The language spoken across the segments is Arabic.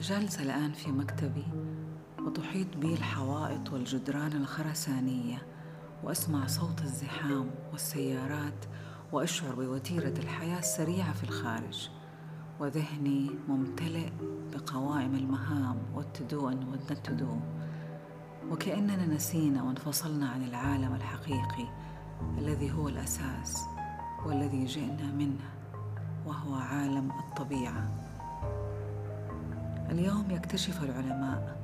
جالسة الآن في مكتبي وتحيط بي الحوائط والجدران الخرسانية وأسمع صوت الزحام والسيارات وأشعر بوتيرة الحياة السريعة في الخارج. وذهني ممتلئ بقوائم المهام والتدو والنت دو وكأننا نسينا وانفصلنا عن العالم الحقيقي الذي هو الأساس والذي جئنا منه وهو عالم الطبيعة. اليوم يكتشف العلماء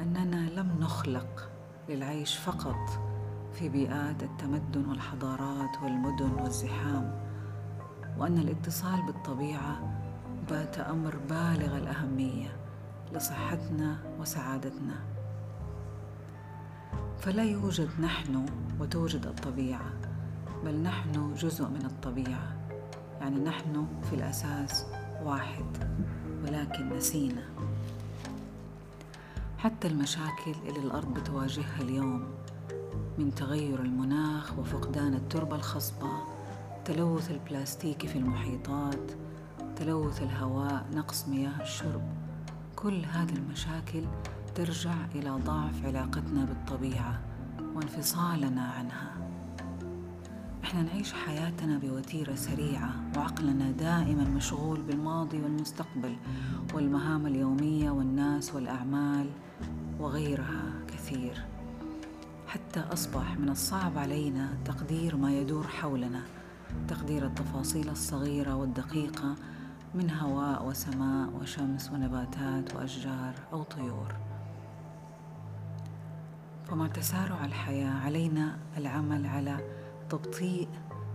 أننا لم نخلق للعيش فقط في بيئات التمدن والحضارات والمدن والزحام وأن الاتصال بالطبيعة بات أمر بالغ الأهمية لصحتنا وسعادتنا. فلا يوجد نحن وتوجد الطبيعة بل نحن جزء من الطبيعة. يعني نحن في الأساس واحد ولكن نسينا. حتى المشاكل اللي الأرض بتواجهها اليوم من تغير المناخ وفقدان التربة الخصبة تلوث البلاستيكي في المحيطات تلوث الهواء نقص مياه الشرب. كل هذه المشاكل ترجع إلى ضعف علاقتنا بالطبيعة وانفصالنا عنها. إحنا نعيش حياتنا بوتيرة سريعة وعقلنا دائما مشغول بالماضي والمستقبل والمهام اليومية والناس والأعمال. وغيرها كثير. حتى أصبح من الصعب علينا تقدير ما يدور حولنا تقدير التفاصيل الصغيرة والدقيقة من هواء وسماء وشمس ونباتات وأشجار أو طيور. فمع تسارع الحياة علينا العمل على تبطيء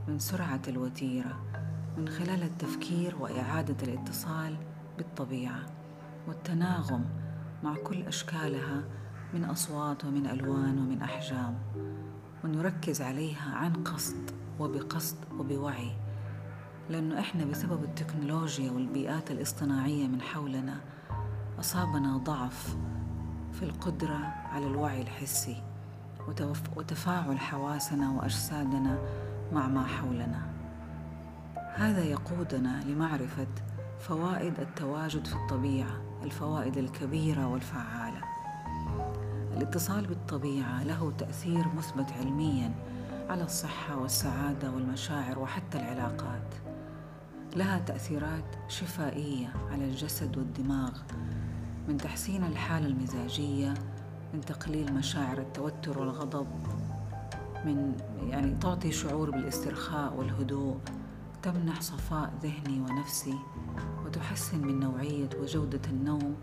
من سرعة الوتيرة من خلال التفكير وإعادة الاتصال بالطبيعة والتناغم مع كل أشكالها من أصوات ومن ألوان ومن أحجام ونركز عليها عن قصد وبقصد وبوعي. لأنه إحنا بسبب التكنولوجيا والبيئات الاصطناعية من حولنا أصابنا ضعف في القدرة على الوعي الحسي وتفاعل حواسنا وأجسادنا مع ما حولنا. هذا يقودنا لمعرفة فوائد التواجد في الطبيعة. الفوائد الكبيرة والفعالة. الاتصال بالطبيعة له تأثير مثبت علميا على الصحة والسعادة والمشاعر وحتى العلاقات. لها تأثيرات شفائية على الجسد والدماغ من تحسين الحالة المزاجية من تقليل مشاعر التوتر والغضب من يعني تعطي شعور بالاسترخاء والهدوء تمنح صفاء ذهني ونفسي. وتحسن من نوعية وجودة النوم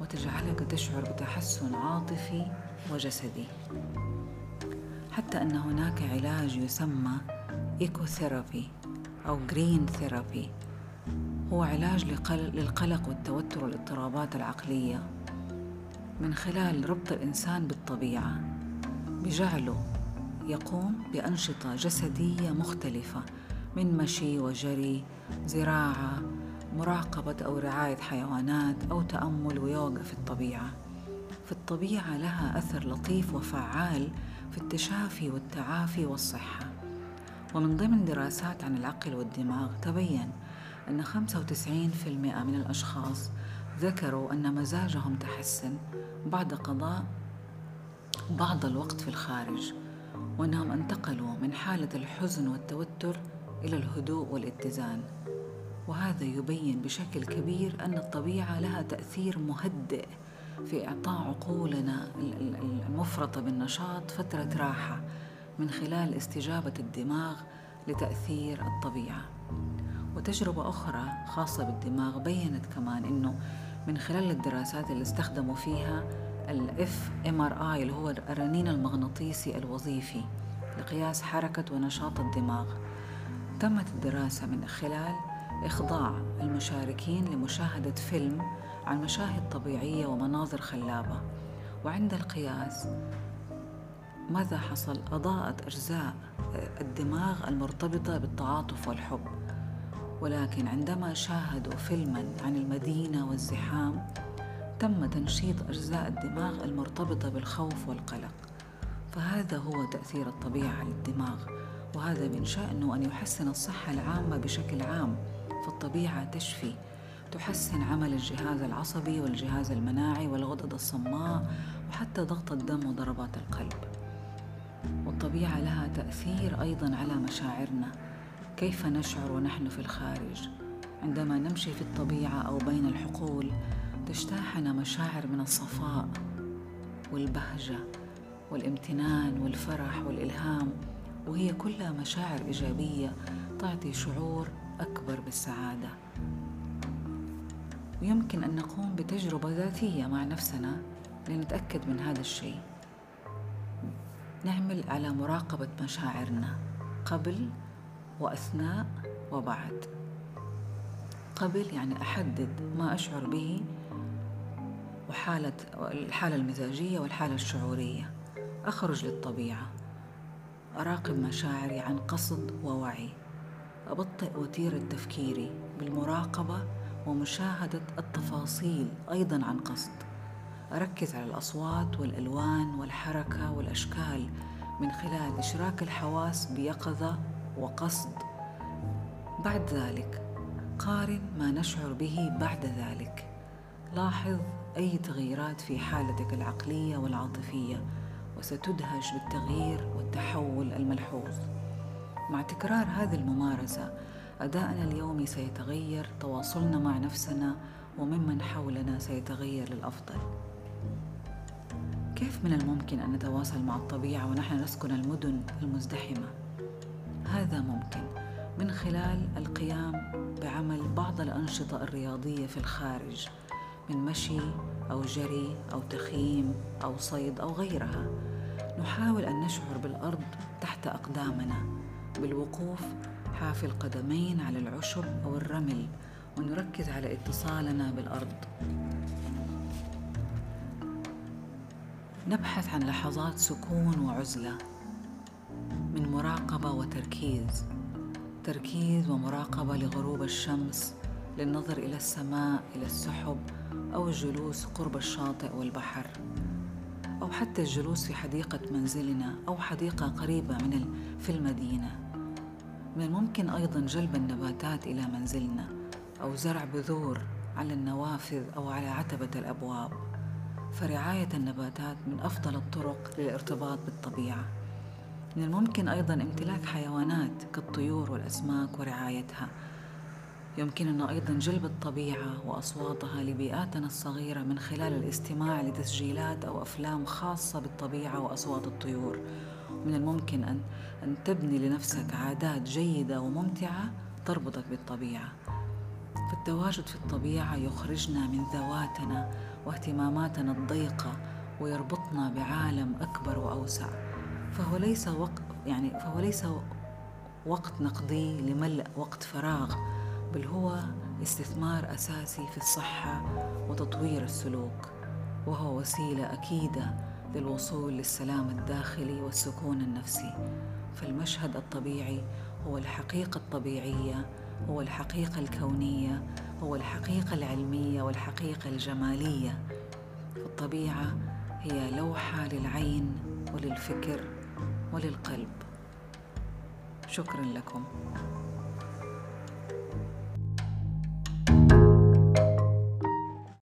وتجعلك تشعر بتحسن عاطفي وجسدي. حتى أن هناك علاج يسمى ecotherapy أو green therapy. هو علاج للقلق والتوتر والاضطرابات العقلية. من خلال ربط الإنسان بالطبيعة بجعله يقوم بأنشطة جسدية مختلفة من مشي وجري زراعة مراقبة أو رعاية حيوانات أو تأمل ويوغا في الطبيعة. فالطبيعة لها أثر لطيف وفعال في التشافي والتعافي والصحة. ومن ضمن دراسات عن العقل والدماغ تبين أن 95% من الأشخاص ذكروا أن مزاجهم تحسن بعد قضاء بعض الوقت في الخارج وأنهم انتقلوا من حالة الحزن والتوتر إلى الهدوء والاتزان. وهذا يبين بشكل كبير أن الطبيعة لها تأثير مهدئ في إعطاء عقولنا المفرطة بالنشاط فترة راحة من خلال استجابة الدماغ لتأثير الطبيعة. وتجربة أخرى خاصة بالدماغ بينت كمان أنه من خلال الدراسات اللي استخدموا فيها ال fMRI اللي هو الرنين المغناطيسي الوظيفي لقياس حركة ونشاط الدماغ. تمت الدراسة من خلال إخضاع المشاركين لمشاهدة فيلم عن مشاهد طبيعية ومناظر خلابة. وعند القياس ماذا حصل؟ أضاءت أجزاء الدماغ المرتبطة بالتعاطف والحب. ولكن عندما شاهدوا فيلما عن المدينة والزحام تم تنشيط أجزاء الدماغ المرتبطة بالخوف والقلق. فهذا هو تأثير الطبيعة على الدماغ. وهذا من شأنه أن يحسن الصحة العامة بشكل عام. فالطبيعة تشفي تحسن عمل الجهاز العصبي والجهاز المناعي والغدد الصماء وحتى ضغط الدم وضربات القلب. والطبيعة لها تأثير أيضا على مشاعرنا. كيف نشعر ونحن في الخارج؟ عندما نمشي في الطبيعة أو بين الحقول تجتاحنا مشاعر من الصفاء والبهجة والامتنان والفرح والإلهام وهي كلها مشاعر إيجابية تعطي شعور أكبر بالسعادة. ويمكن أن نقوم بتجربة ذاتية مع نفسنا لنتأكد من هذا الشيء. نعمل على مراقبة مشاعرنا قبل وأثناء وبعد. قبل يعني أحدد ما أشعر به وحالة الحالة المزاجية والحالة الشعورية. أخرج للطبيعة. أراقب مشاعري عن قصد ووعي. أبطئ وتيرة تفكيري بالمراقبة ومشاهدة التفاصيل أيضا عن قصد. أركز على الأصوات والألوان والحركة والأشكال من خلال إشراك الحواس بيقظة وقصد. بعد ذلك قارن ما نشعر به بعد ذلك. لاحظ أي تغييرات في حالتك العقلية والعاطفية وستدهش بالتغيير والتحول الملحوظ. مع تكرار هذه الممارسة أداءنا اليومي سيتغير تواصلنا مع نفسنا وممن حولنا سيتغير للأفضل. كيف من الممكن أن نتواصل مع الطبيعة ونحن نسكن المدن المزدحمة؟ هذا ممكن من خلال القيام بعمل بعض الأنشطة الرياضية في الخارج من مشي أو جري أو تخييم أو صيد أو غيرها. نحاول أن نشعر بالأرض تحت أقدامنا. بالوقوف حافي القدمين على العشب أو الرمل ونركز على اتصالنا بالأرض. نبحث عن لحظات سكون وعزلة من مراقبة وتركيز. تركيز ومراقبة لغروب الشمس للنظر إلى السماء إلى السحب أو الجلوس قرب الشاطئ والبحر. أو حتى الجلوس في حديقة منزلنا أو حديقة قريبة من في المدينة. من الممكن أيضا جلب النباتات إلى منزلنا أو زرع بذور على النوافذ أو على عتبة الأبواب. فرعاية النباتات من أفضل الطرق للارتباط بالطبيعة. من الممكن أيضا امتلاك حيوانات كالطيور والأسماك ورعايتها. يمكننا أيضا جلب الطبيعة وأصواتها لبيئاتنا الصغيرة من خلال الاستماع لتسجيلات أو أفلام خاصة بالطبيعة وأصوات الطيور. من الممكن أن أن تبني لنفسك عادات جيدة وممتعة تربطك بالطبيعة. فالتواجد في الطبيعة يخرجنا من ذواتنا واهتماماتنا الضيقة ويربطنا بعالم أكبر وأوسع. فهو ليس وقت يعني فهو ليس وقت نقضيه لملء وقت فراغ بل هو استثمار أساسي في الصحة وتطوير السلوك. وهو وسيلة أكيدة للوصول للسلام الداخلي والسكون النفسي. فالمشهد الطبيعي هو الحقيقة الطبيعية هو الحقيقة الكونية هو الحقيقة العلمية والحقيقة الجمالية. الطبيعة هي لوحة للعين وللفكر وللقلب. شكرا لكم.